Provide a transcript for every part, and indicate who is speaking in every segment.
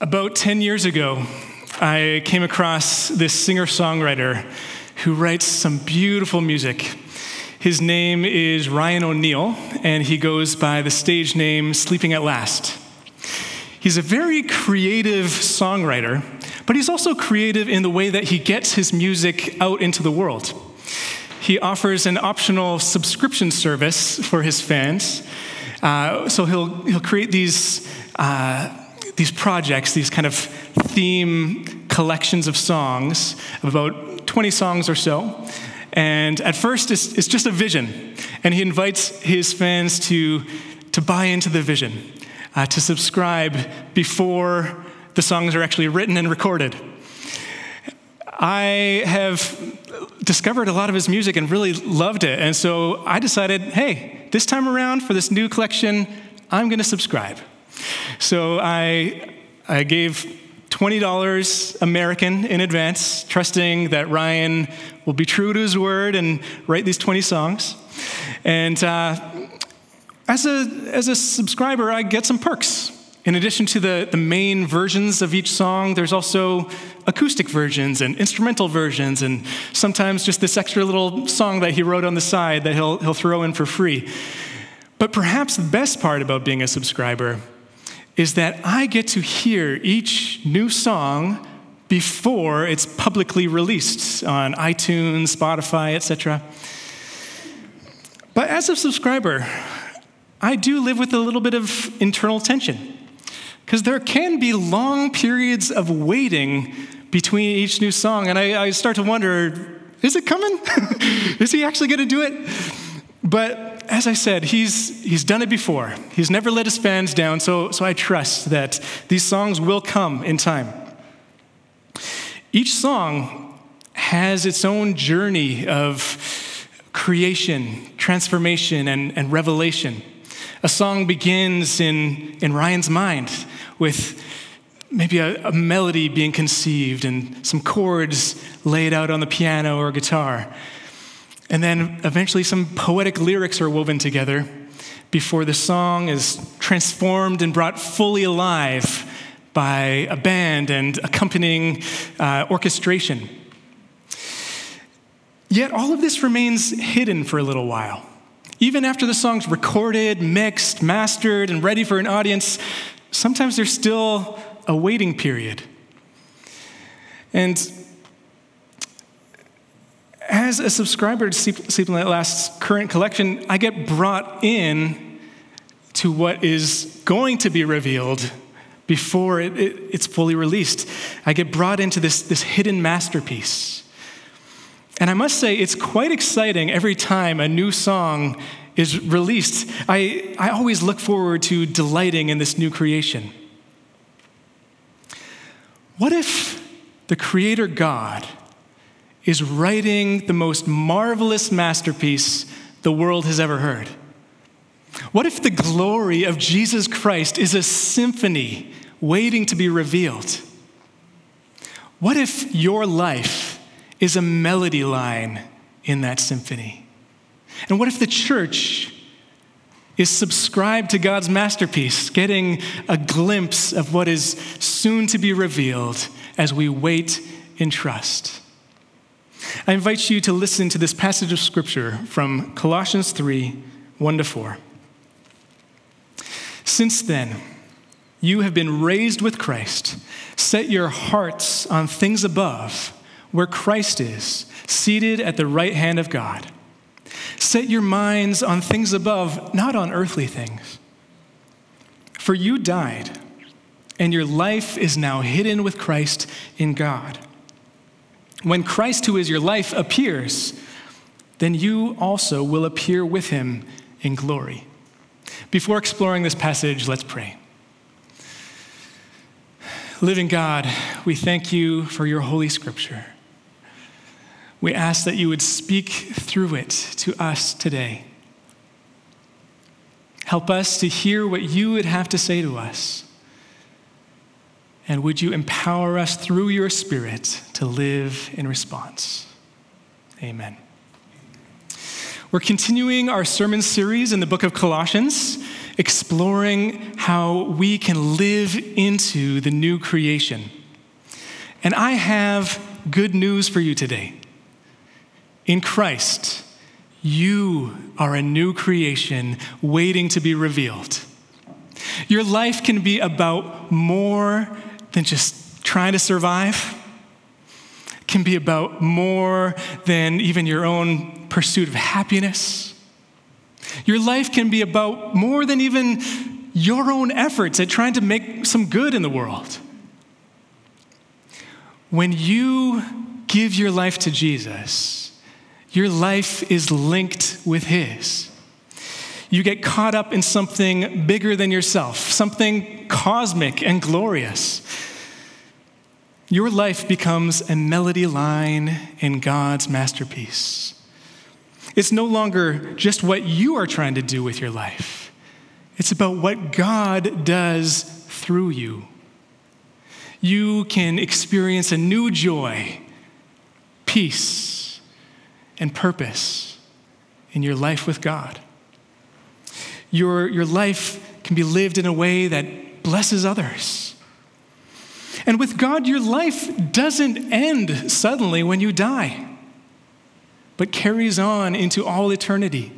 Speaker 1: About 10 years ago, I came across this singer songwriter who writes some beautiful music. His name is Ryan O'Neal, and he goes by the stage name Sleeping at Last. He's a very creative songwriter, but he's also creative in the way that he gets his music out into the world. He offers an optional subscription service for his fans. Uh, so he'll, he'll create these, uh, these projects, these kind of theme collections of songs, about 20 songs or so. And at first, it's, it's just a vision. And he invites his fans to, to buy into the vision, uh, to subscribe before the songs are actually written and recorded. I have discovered a lot of his music and really loved it. And so I decided, hey, this time around for this new collection, I'm going to subscribe. So I, I gave $20 American in advance, trusting that Ryan will be true to his word and write these 20 songs. And uh, as, a, as a subscriber, I get some perks. In addition to the, the main versions of each song, there's also acoustic versions and instrumental versions, and sometimes just this extra little song that he wrote on the side that he'll, he'll throw in for free. But perhaps the best part about being a subscriber is that I get to hear each new song before it's publicly released on iTunes, Spotify, etc. But as a subscriber, I do live with a little bit of internal tension because there can be long periods of waiting between each new song, and I, I start to wonder is it coming? is he actually going to do it? But as I said, he's, he's done it before. He's never let his fans down, so, so I trust that these songs will come in time. Each song has its own journey of creation, transformation, and, and revelation. A song begins in, in Ryan's mind with maybe a, a melody being conceived and some chords laid out on the piano or guitar. And then eventually some poetic lyrics are woven together before the song is transformed and brought fully alive by a band and accompanying uh, orchestration. Yet all of this remains hidden for a little while. Even after the song's recorded, mixed, mastered, and ready for an audience, sometimes there's still a waiting period. And as a subscriber to Sleeping at Last's current collection, I get brought in to what is going to be revealed before it, it, it's fully released. I get brought into this, this hidden masterpiece. And I must say, it's quite exciting every time a new song is released. I, I always look forward to delighting in this new creation. What if the Creator God is writing the most marvelous masterpiece the world has ever heard? What if the glory of Jesus Christ is a symphony waiting to be revealed? What if your life is a melody line in that symphony? And what if the church is subscribed to God's masterpiece, getting a glimpse of what is soon to be revealed as we wait in trust? I invite you to listen to this passage of scripture from Colossians 3 1 to 4. Since then, you have been raised with Christ. Set your hearts on things above, where Christ is, seated at the right hand of God. Set your minds on things above, not on earthly things. For you died, and your life is now hidden with Christ in God. When Christ, who is your life, appears, then you also will appear with him in glory. Before exploring this passage, let's pray. Living God, we thank you for your holy scripture. We ask that you would speak through it to us today. Help us to hear what you would have to say to us. And would you empower us through your Spirit to live in response? Amen. We're continuing our sermon series in the book of Colossians, exploring how we can live into the new creation. And I have good news for you today. In Christ, you are a new creation waiting to be revealed. Your life can be about more than just trying to survive. It can be about more than even your own pursuit of happiness. Your life can be about more than even your own efforts at trying to make some good in the world. When you give your life to Jesus, your life is linked with His. You get caught up in something bigger than yourself, something cosmic and glorious. Your life becomes a melody line in God's masterpiece. It's no longer just what you are trying to do with your life, it's about what God does through you you can experience a new joy, peace, and purpose in your life with God. Your, your life can be lived in a way that blesses others. And with God, your life doesn't end suddenly when you die, but carries on into all eternity.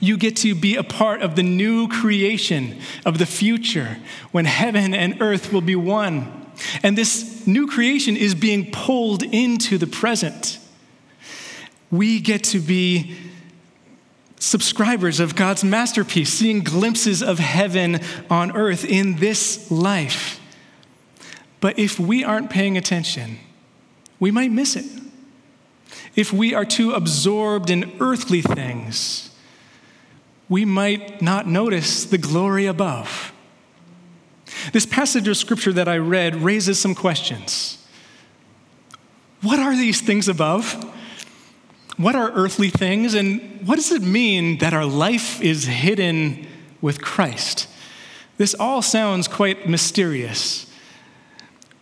Speaker 1: You get to be a part of the new creation of the future when heaven and earth will be one. And this new creation is being pulled into the present. We get to be subscribers of God's masterpiece, seeing glimpses of heaven on earth in this life. But if we aren't paying attention, we might miss it. If we are too absorbed in earthly things, we might not notice the glory above. This passage of scripture that I read raises some questions. What are these things above? What are earthly things? And what does it mean that our life is hidden with Christ? This all sounds quite mysterious,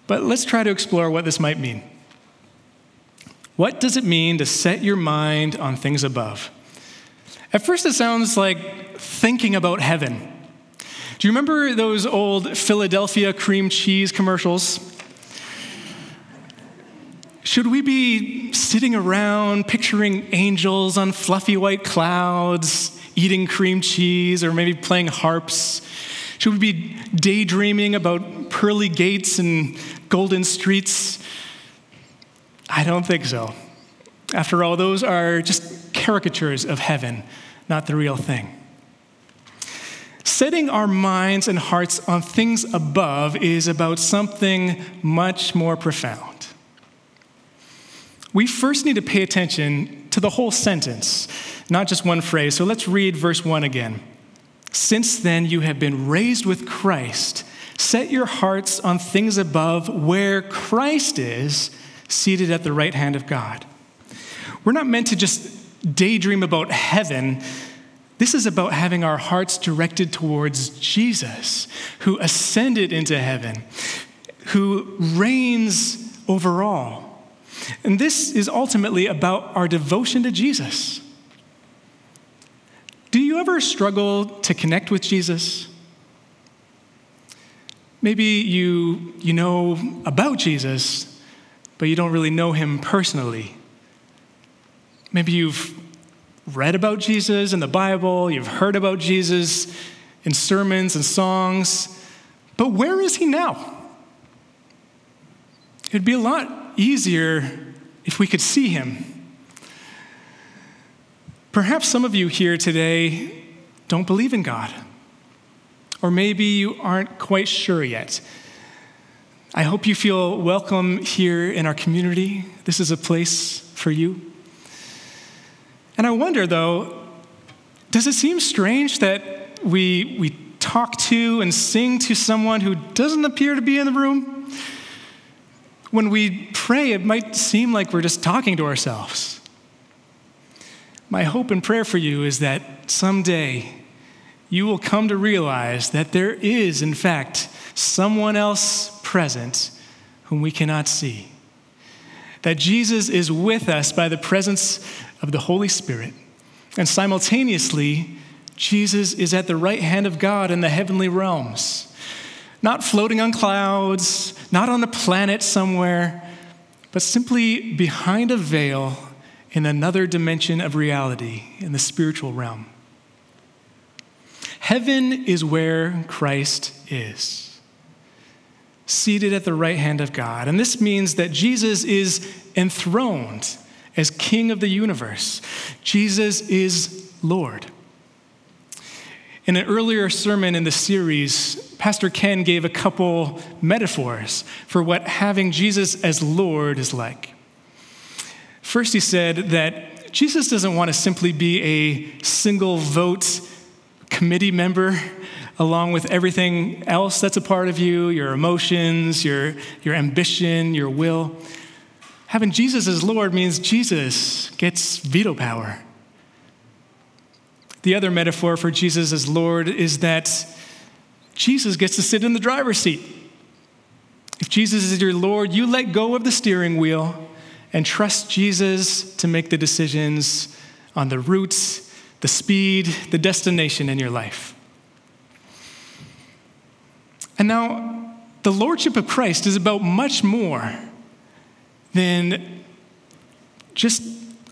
Speaker 1: but let's try to explore what this might mean. What does it mean to set your mind on things above? At first, it sounds like thinking about heaven. Do you remember those old Philadelphia cream cheese commercials? Should we be sitting around picturing angels on fluffy white clouds, eating cream cheese, or maybe playing harps? Should we be daydreaming about pearly gates and golden streets? I don't think so. After all, those are just caricatures of heaven not the real thing. Setting our minds and hearts on things above is about something much more profound. We first need to pay attention to the whole sentence, not just one phrase. So let's read verse 1 again. Since then you have been raised with Christ, set your hearts on things above where Christ is, seated at the right hand of God. We're not meant to just daydream about heaven. This is about having our hearts directed towards Jesus, who ascended into heaven, who reigns over all. And this is ultimately about our devotion to Jesus. Do you ever struggle to connect with Jesus? Maybe you, you know about Jesus, but you don't really know him personally. Maybe you've read about Jesus in the Bible, you've heard about Jesus in sermons and songs, but where is he now? It'd be a lot easier if we could see him. Perhaps some of you here today don't believe in God, or maybe you aren't quite sure yet. I hope you feel welcome here in our community. This is a place for you. And I wonder, though, does it seem strange that we, we talk to and sing to someone who doesn't appear to be in the room? When we pray, it might seem like we're just talking to ourselves. My hope and prayer for you is that someday you will come to realize that there is, in fact, someone else present whom we cannot see. That Jesus is with us by the presence of the Holy Spirit. And simultaneously, Jesus is at the right hand of God in the heavenly realms, not floating on clouds, not on a planet somewhere, but simply behind a veil in another dimension of reality in the spiritual realm. Heaven is where Christ is, seated at the right hand of God. And this means that Jesus is enthroned as King of the universe. Jesus is Lord. In an earlier sermon in the series, Pastor Ken gave a couple metaphors for what having Jesus as Lord is like. First, he said that Jesus doesn't want to simply be a single vote committee member along with everything else that's a part of you your emotions, your, your ambition, your will. Having Jesus as Lord means Jesus gets veto power. The other metaphor for Jesus as Lord is that Jesus gets to sit in the driver's seat. If Jesus is your Lord, you let go of the steering wheel and trust Jesus to make the decisions on the routes, the speed, the destination in your life. And now, the Lordship of Christ is about much more than just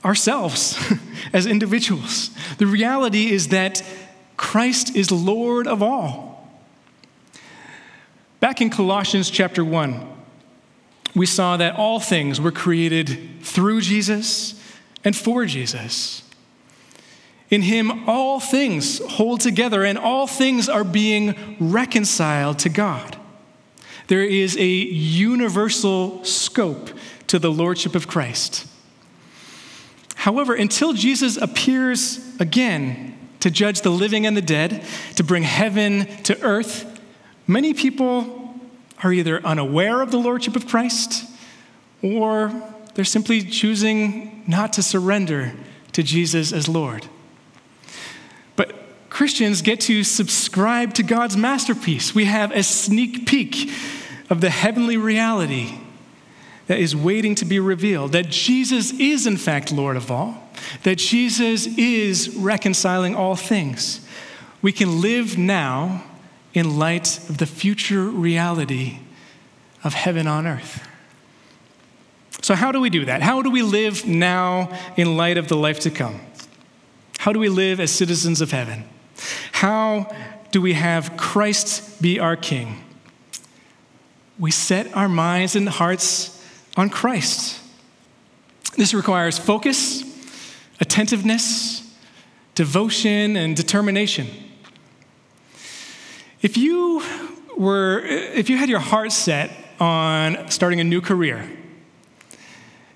Speaker 1: ourselves as individuals. The reality is that Christ is Lord of all. Back in Colossians chapter 1, we saw that all things were created through Jesus and for Jesus. In him, all things hold together and all things are being reconciled to God. There is a universal scope to the Lordship of Christ. However, until Jesus appears again to judge the living and the dead, to bring heaven to earth, many people are either unaware of the Lordship of Christ or they're simply choosing not to surrender to Jesus as Lord. But Christians get to subscribe to God's masterpiece. We have a sneak peek of the heavenly reality that is waiting to be revealed that Jesus is, in fact, Lord of all, that Jesus is reconciling all things. We can live now in light of the future reality of heaven on earth. So, how do we do that? How do we live now in light of the life to come? How do we live as citizens of heaven? How do we have Christ be our King? We set our minds and hearts on Christ. This requires focus, attentiveness, devotion, and determination. If you were, if you had your heart set on starting a new career,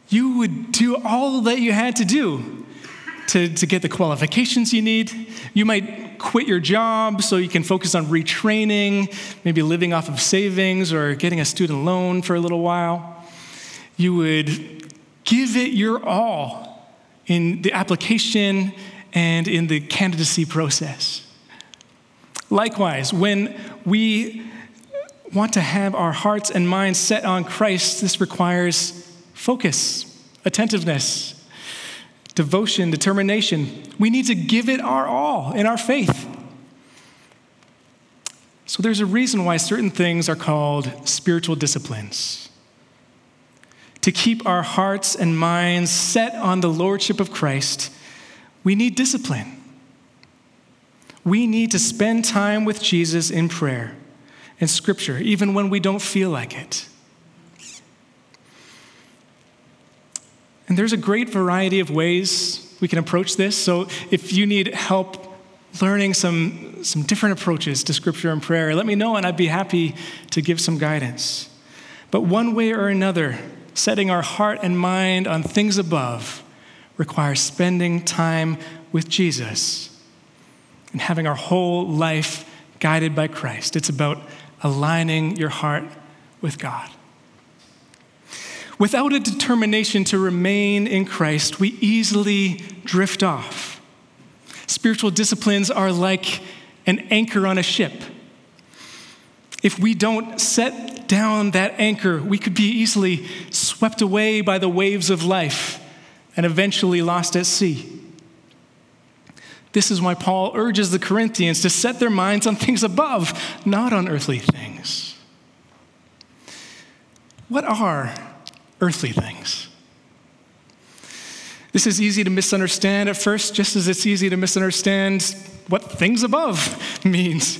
Speaker 1: you would do all that you had to do to, to get the qualifications you need. You might quit your job so you can focus on retraining, maybe living off of savings or getting a student loan for a little while you would give it your all in the application and in the candidacy process. Likewise, when we want to have our hearts and minds set on Christ, this requires focus, attentiveness, devotion, determination. We need to give it our all in our faith. So there's a reason why certain things are called spiritual disciplines to keep our hearts and minds set on the Lordship of Christ, we need discipline. We need to spend time with Jesus in prayer and Scripture, even when we don't feel like it. And there's a great variety of ways we can approach this. So if you need help learning some, some different approaches to Scripture and prayer, let me know and I'd be happy to give some guidance. But one way or another, setting our heart and mind on things above requires spending time with Jesus and having our whole life guided by Christ. It's about aligning your heart with God. Without a determination to remain in Christ, we easily drift off. Spiritual disciplines are like an anchor on a ship. If we don't set down that anchor, we could be easily swept away by the waves of life and eventually lost at sea. This is why Paul urges the Corinthians to set their minds on things above, not on earthly things. What are earthly things? This is easy to misunderstand at first, just as it's easy to misunderstand what things above means.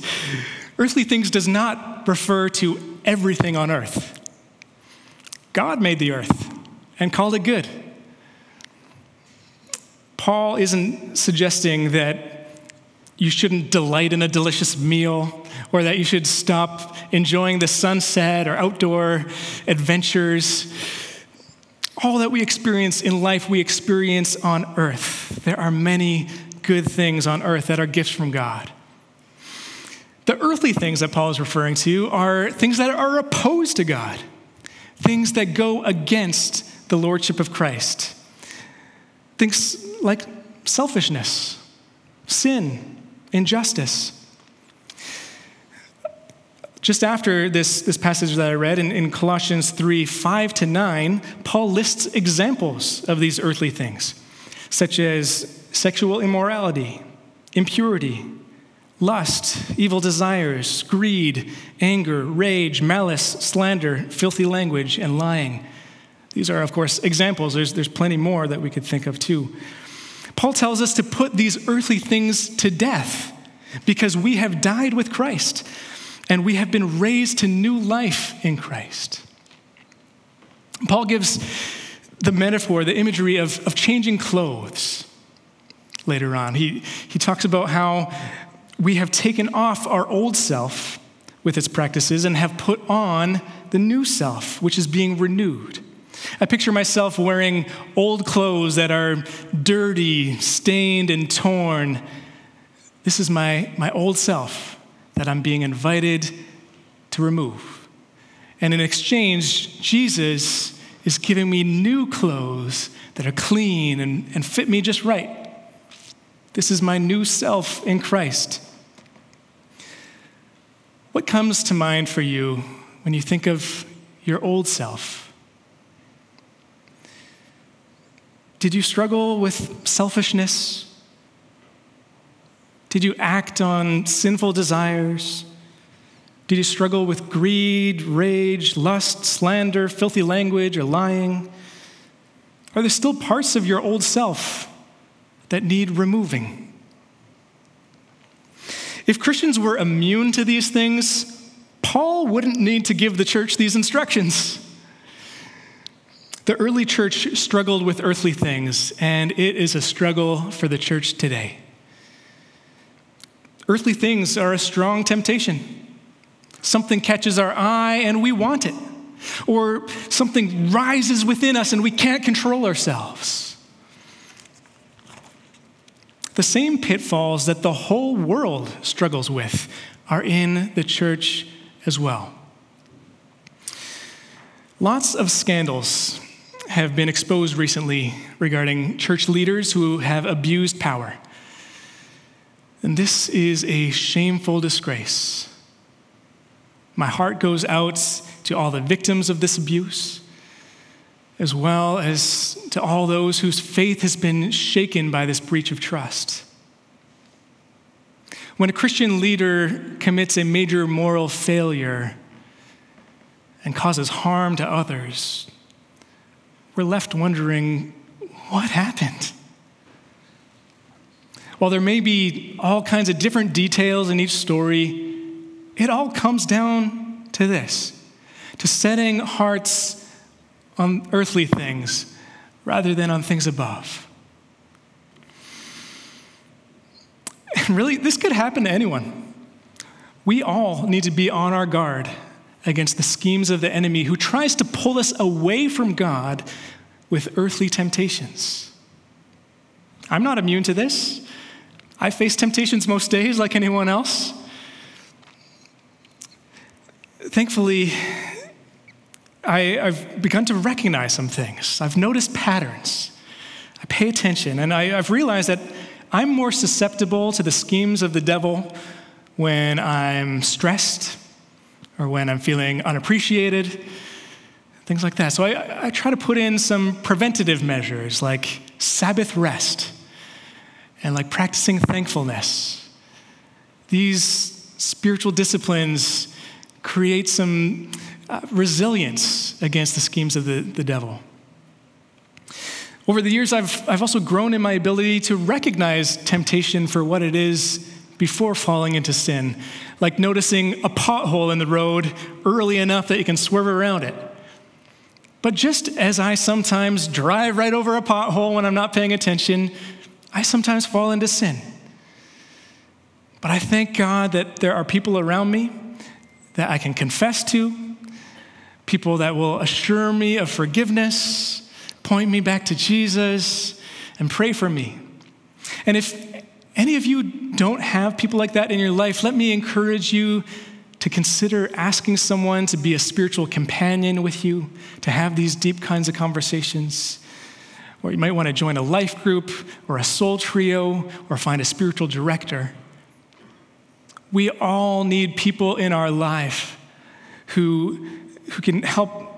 Speaker 1: Earthly things does not refer to everything on earth. God made the earth and called it good. Paul isn't suggesting that you shouldn't delight in a delicious meal or that you should stop enjoying the sunset or outdoor adventures. All that we experience in life, we experience on earth. There are many good things on earth that are gifts from God. The earthly things that Paul is referring to are things that are opposed to God, things that go against the lordship of Christ. Things like selfishness, sin, injustice. Just after this, this passage that I read in, in Colossians 3 5 to 9, Paul lists examples of these earthly things, such as sexual immorality, impurity, lust, evil desires, greed, anger, rage, malice, slander, filthy language, and lying. These are, of course, examples. There's, there's plenty more that we could think of too. Paul tells us to put these earthly things to death because we have died with Christ and we have been raised to new life in Christ. Paul gives the metaphor, the imagery of, of changing clothes later on. He, he talks about how we have taken off our old self with its practices and have put on the new self, which is being renewed. I picture myself wearing old clothes that are dirty, stained, and torn. This is my, my old self that I'm being invited to remove. And in exchange, Jesus is giving me new clothes that are clean and, and fit me just right. This is my new self in Christ. What comes to mind for you when you think of your old self? Did you struggle with selfishness? Did you act on sinful desires? Did you struggle with greed, rage, lust, slander, filthy language, or lying? Are there still parts of your old self that need removing? If Christians were immune to these things, Paul wouldn't need to give the church these instructions. The early church struggled with earthly things, and it is a struggle for the church today. Earthly things are a strong temptation. Something catches our eye and we want it, or something rises within us and we can't control ourselves. The same pitfalls that the whole world struggles with are in the church as well. Lots of scandals have been exposed recently regarding church leaders who have abused power. And this is a shameful disgrace. My heart goes out to all the victims of this abuse, as well as to all those whose faith has been shaken by this breach of trust. When a Christian leader commits a major moral failure and causes harm to others, we're left wondering what happened? While there may be all kinds of different details in each story, it all comes down to this to setting hearts on earthly things rather than on things above. And really, this could happen to anyone. We all need to be on our guard against the schemes of the enemy who tries to pull us away from God with earthly temptations. I'm not immune to this. I face temptations most days like anyone else. Thankfully, I, have begun to recognize some things. I've noticed patterns. I pay attention, and I, I've realized that I'm more susceptible to the schemes of the devil when I'm stressed or when I'm feeling unappreciated, things like that. So I, I try to put in some preventative measures like Sabbath rest and like practicing thankfulness. These spiritual disciplines create some uh, resilience against the schemes of the, the devil. Over the years, I've, I've also grown in my ability to recognize temptation for what it is before falling into sin, like noticing a pothole in the road early enough that you can swerve around it. But just as I sometimes drive right over a pothole when I'm not paying attention, I sometimes fall into sin. But I thank God that there are people around me that I can confess to, people that will assure me of forgiveness point me back to Jesus, and pray for me. And if any of you don't have people like that in your life, let me encourage you to consider asking someone to be a spiritual companion with you, to have these deep kinds of conversations. Or you might want to join a life group or a soul trio or find a spiritual director. We all need people in our life who, who can help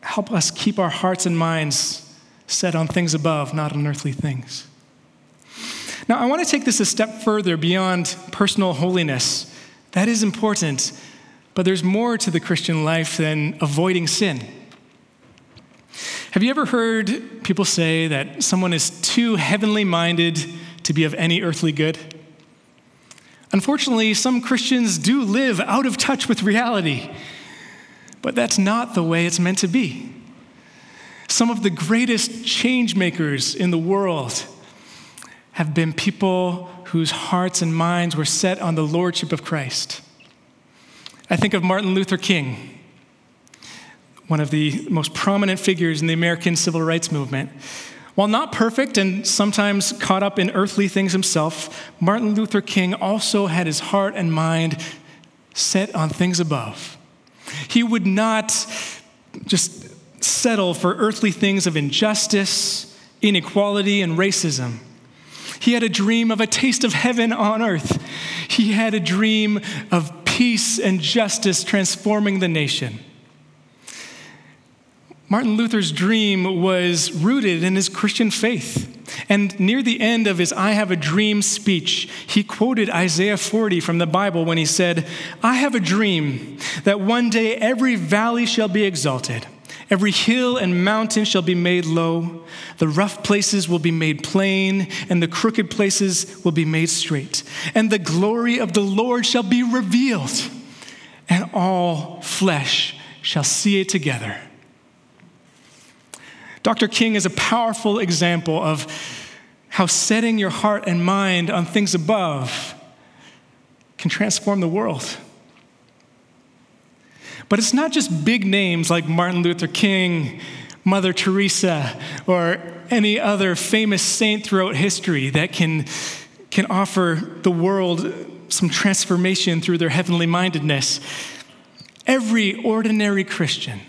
Speaker 1: help us keep our hearts and minds set on things above, not on earthly things. Now, I want to take this a step further beyond personal holiness. That is important, but there's more to the Christian life than avoiding sin. Have you ever heard people say that someone is too heavenly minded to be of any earthly good? Unfortunately, some Christians do live out of touch with reality. But that's not the way it's meant to be. Some of the greatest change makers in the world have been people whose hearts and minds were set on the lordship of Christ. I think of Martin Luther King, one of the most prominent figures in the American civil rights movement. While not perfect and sometimes caught up in earthly things himself, Martin Luther King also had his heart and mind set on things above. He would not just settle for earthly things of injustice, inequality, and racism. He had a dream of a taste of heaven on earth. He had a dream of peace and justice transforming the nation. Martin Luther's dream was rooted in his Christian faith. And near the end of his I Have a Dream speech, he quoted Isaiah 40 from the Bible when he said, I have a dream that one day every valley shall be exalted, every hill and mountain shall be made low, the rough places will be made plain, and the crooked places will be made straight. And the glory of the Lord shall be revealed, and all flesh shall see it together Dr. King is a powerful example of how setting your heart and mind on things above can transform the world. But it's not just big names like Martin Luther King, Mother Teresa, or any other famous saint throughout history that can, can offer the world some transformation through their heavenly mindedness. Every ordinary Christian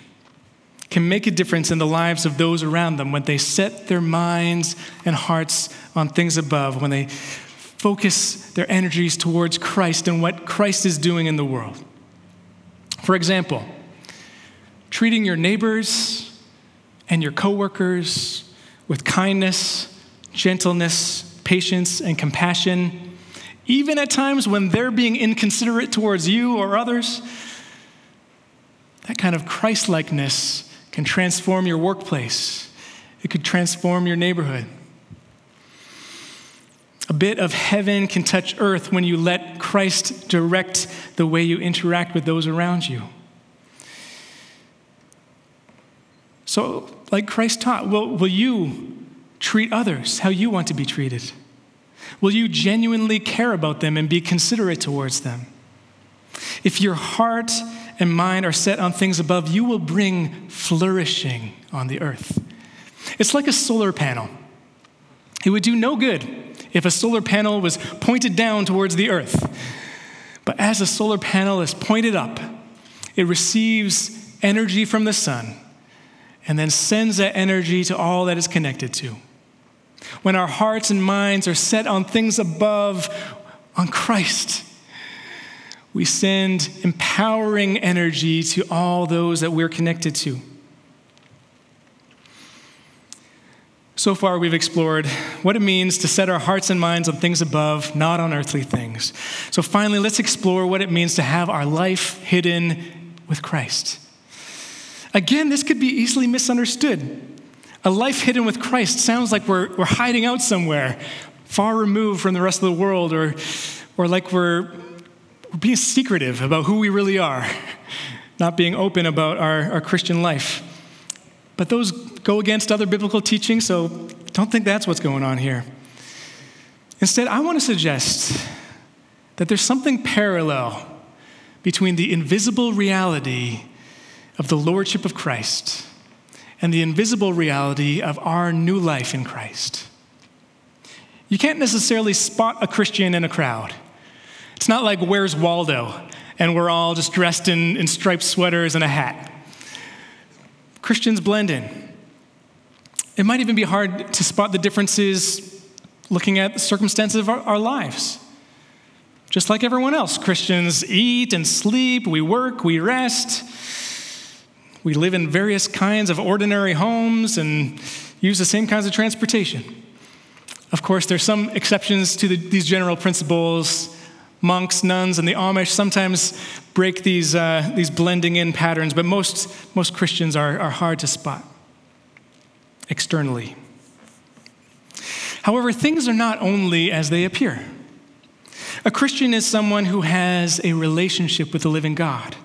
Speaker 1: can make a difference in the lives of those around them when they set their minds and hearts on things above, when they focus their energies towards Christ and what Christ is doing in the world. For example, treating your neighbors and your coworkers with kindness, gentleness, patience, and compassion, even at times when they're being inconsiderate towards you or others. That kind of Christlikeness can transform your workplace, it could transform your neighborhood. A bit of heaven can touch earth when you let Christ direct the way you interact with those around you. So, like Christ taught, will, will you treat others how you want to be treated? Will you genuinely care about them and be considerate towards them? If your heart and mind are set on things above, you will bring flourishing on the earth. It's like a solar panel. It would do no good if a solar panel was pointed down towards the earth. But as a solar panel is pointed up, it receives energy from the sun and then sends that energy to all that is connected to. When our hearts and minds are set on things above, on Christ, we send empowering energy to all those that we're connected to. So far, we've explored what it means to set our hearts and minds on things above, not on earthly things. So, finally, let's explore what it means to have our life hidden with Christ. Again, this could be easily misunderstood. A life hidden with Christ sounds like we're, we're hiding out somewhere, far removed from the rest of the world, or, or like we're, being secretive about who we really are, not being open about our, our Christian life. But those go against other biblical teachings, so don't think that's what's going on here. Instead, I want to suggest that there's something parallel between the invisible reality of the Lordship of Christ and the invisible reality of our new life in Christ. You can't necessarily spot a Christian in a crowd. It's not like Where's Waldo, and we're all just dressed in, in striped sweaters and a hat. Christians blend in. It might even be hard to spot the differences looking at the circumstances of our, our lives. Just like everyone else, Christians eat and sleep, we work, we rest, we live in various kinds of ordinary homes and use the same kinds of transportation. Of course, there's some exceptions to the, these general principles monks, nuns, and the Amish sometimes break these, uh, these blending in patterns, but most, most Christians are, are hard to spot externally. However, things are not only as they appear. A Christian is someone who has a relationship with the living God,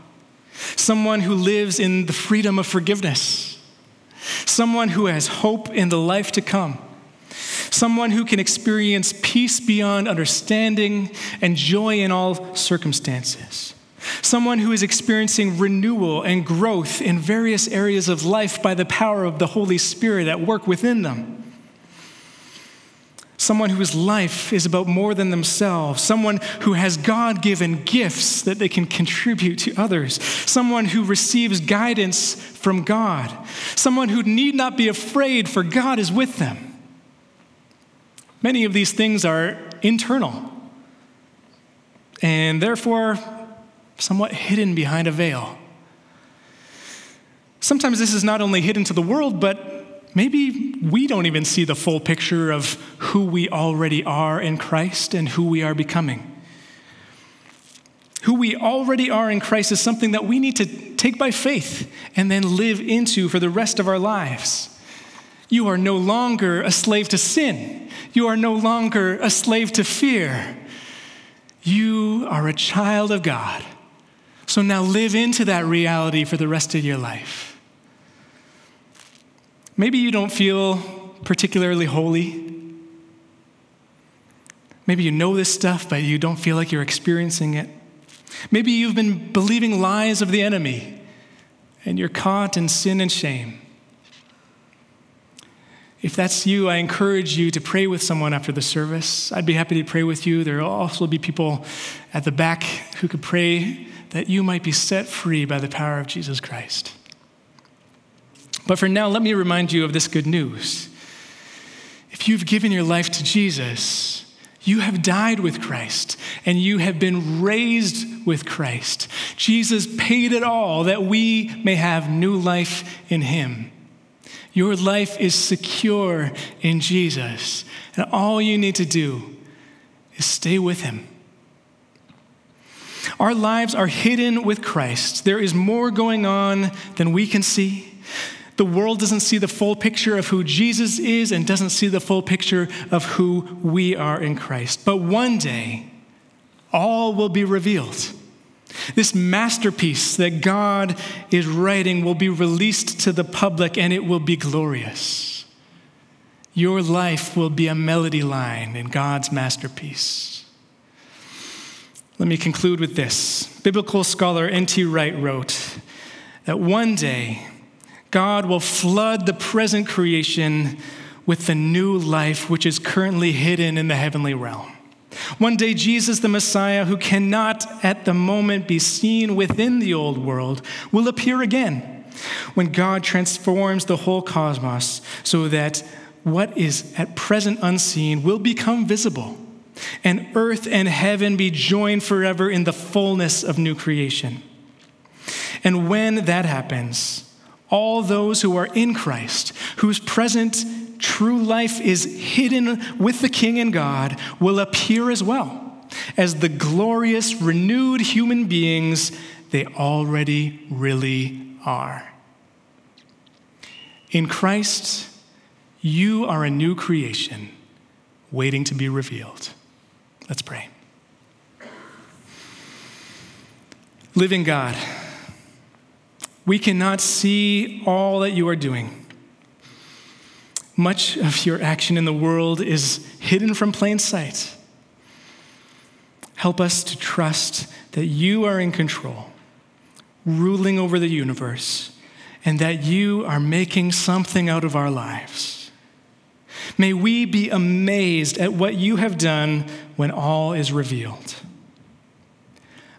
Speaker 1: someone who lives in the freedom of forgiveness, someone who has hope in the life to come someone who can experience peace beyond understanding and joy in all circumstances, someone who is experiencing renewal and growth in various areas of life by the power of the Holy Spirit at work within them. Someone whose life is about more than themselves. Someone who has God given gifts that they can contribute to others. Someone who receives guidance from God. Someone who need not be afraid, for God is with them. Many of these things are internal and therefore somewhat hidden behind a veil. Sometimes this is not only hidden to the world, but maybe we don't even see the full picture of who we already are in Christ and who we are becoming. Who we already are in Christ is something that we need to take by faith and then live into for the rest of our lives. You are no longer a slave to sin. You are no longer a slave to fear. You are a child of God. So now live into that reality for the rest of your life. Maybe you don't feel particularly holy. Maybe you know this stuff, but you don't feel like you're experiencing it. Maybe you've been believing lies of the enemy and you're caught in sin and shame. If that's you, I encourage you to pray with someone after the service. I'd be happy to pray with you. There will also be people at the back who could pray that you might be set free by the power of Jesus Christ. But for now, let me remind you of this good news. If you've given your life to Jesus, you have died with Christ and you have been raised with Christ. Jesus paid it all that we may have new life in Him. Your life is secure in Jesus. And all you need to do is stay with Him. Our lives are hidden with Christ. There is more going on than we can see. The world doesn't see the full picture of who Jesus is and doesn't see the full picture of who we are in Christ. But one day, all will be revealed. This masterpiece that God is writing will be released to the public and it will be glorious. Your life will be a melody line in God's masterpiece. Let me conclude with this. Biblical scholar N.T. Wright wrote that one day God will flood the present creation with the new life which is currently hidden in the heavenly realm. One day, Jesus, the Messiah, who cannot at the moment be seen within the old world, will appear again when God transforms the whole cosmos so that what is at present unseen will become visible, and earth and heaven be joined forever in the fullness of new creation. And when that happens, all those who are in Christ, whose present true life is hidden with the King and God will appear as well as the glorious, renewed human beings they already really are. In Christ, you are a new creation waiting to be revealed. Let's pray. Living God, we cannot see all that you are doing. Much of your action in the world is hidden from plain sight. Help us to trust that you are in control, ruling over the universe, and that you are making something out of our lives. May we be amazed at what you have done when all is revealed.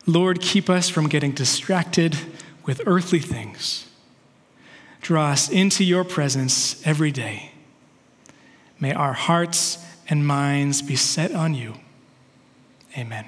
Speaker 1: Lord, keep us from getting distracted with earthly things. Draw us into your presence every day. May our hearts and minds be set on you. Amen.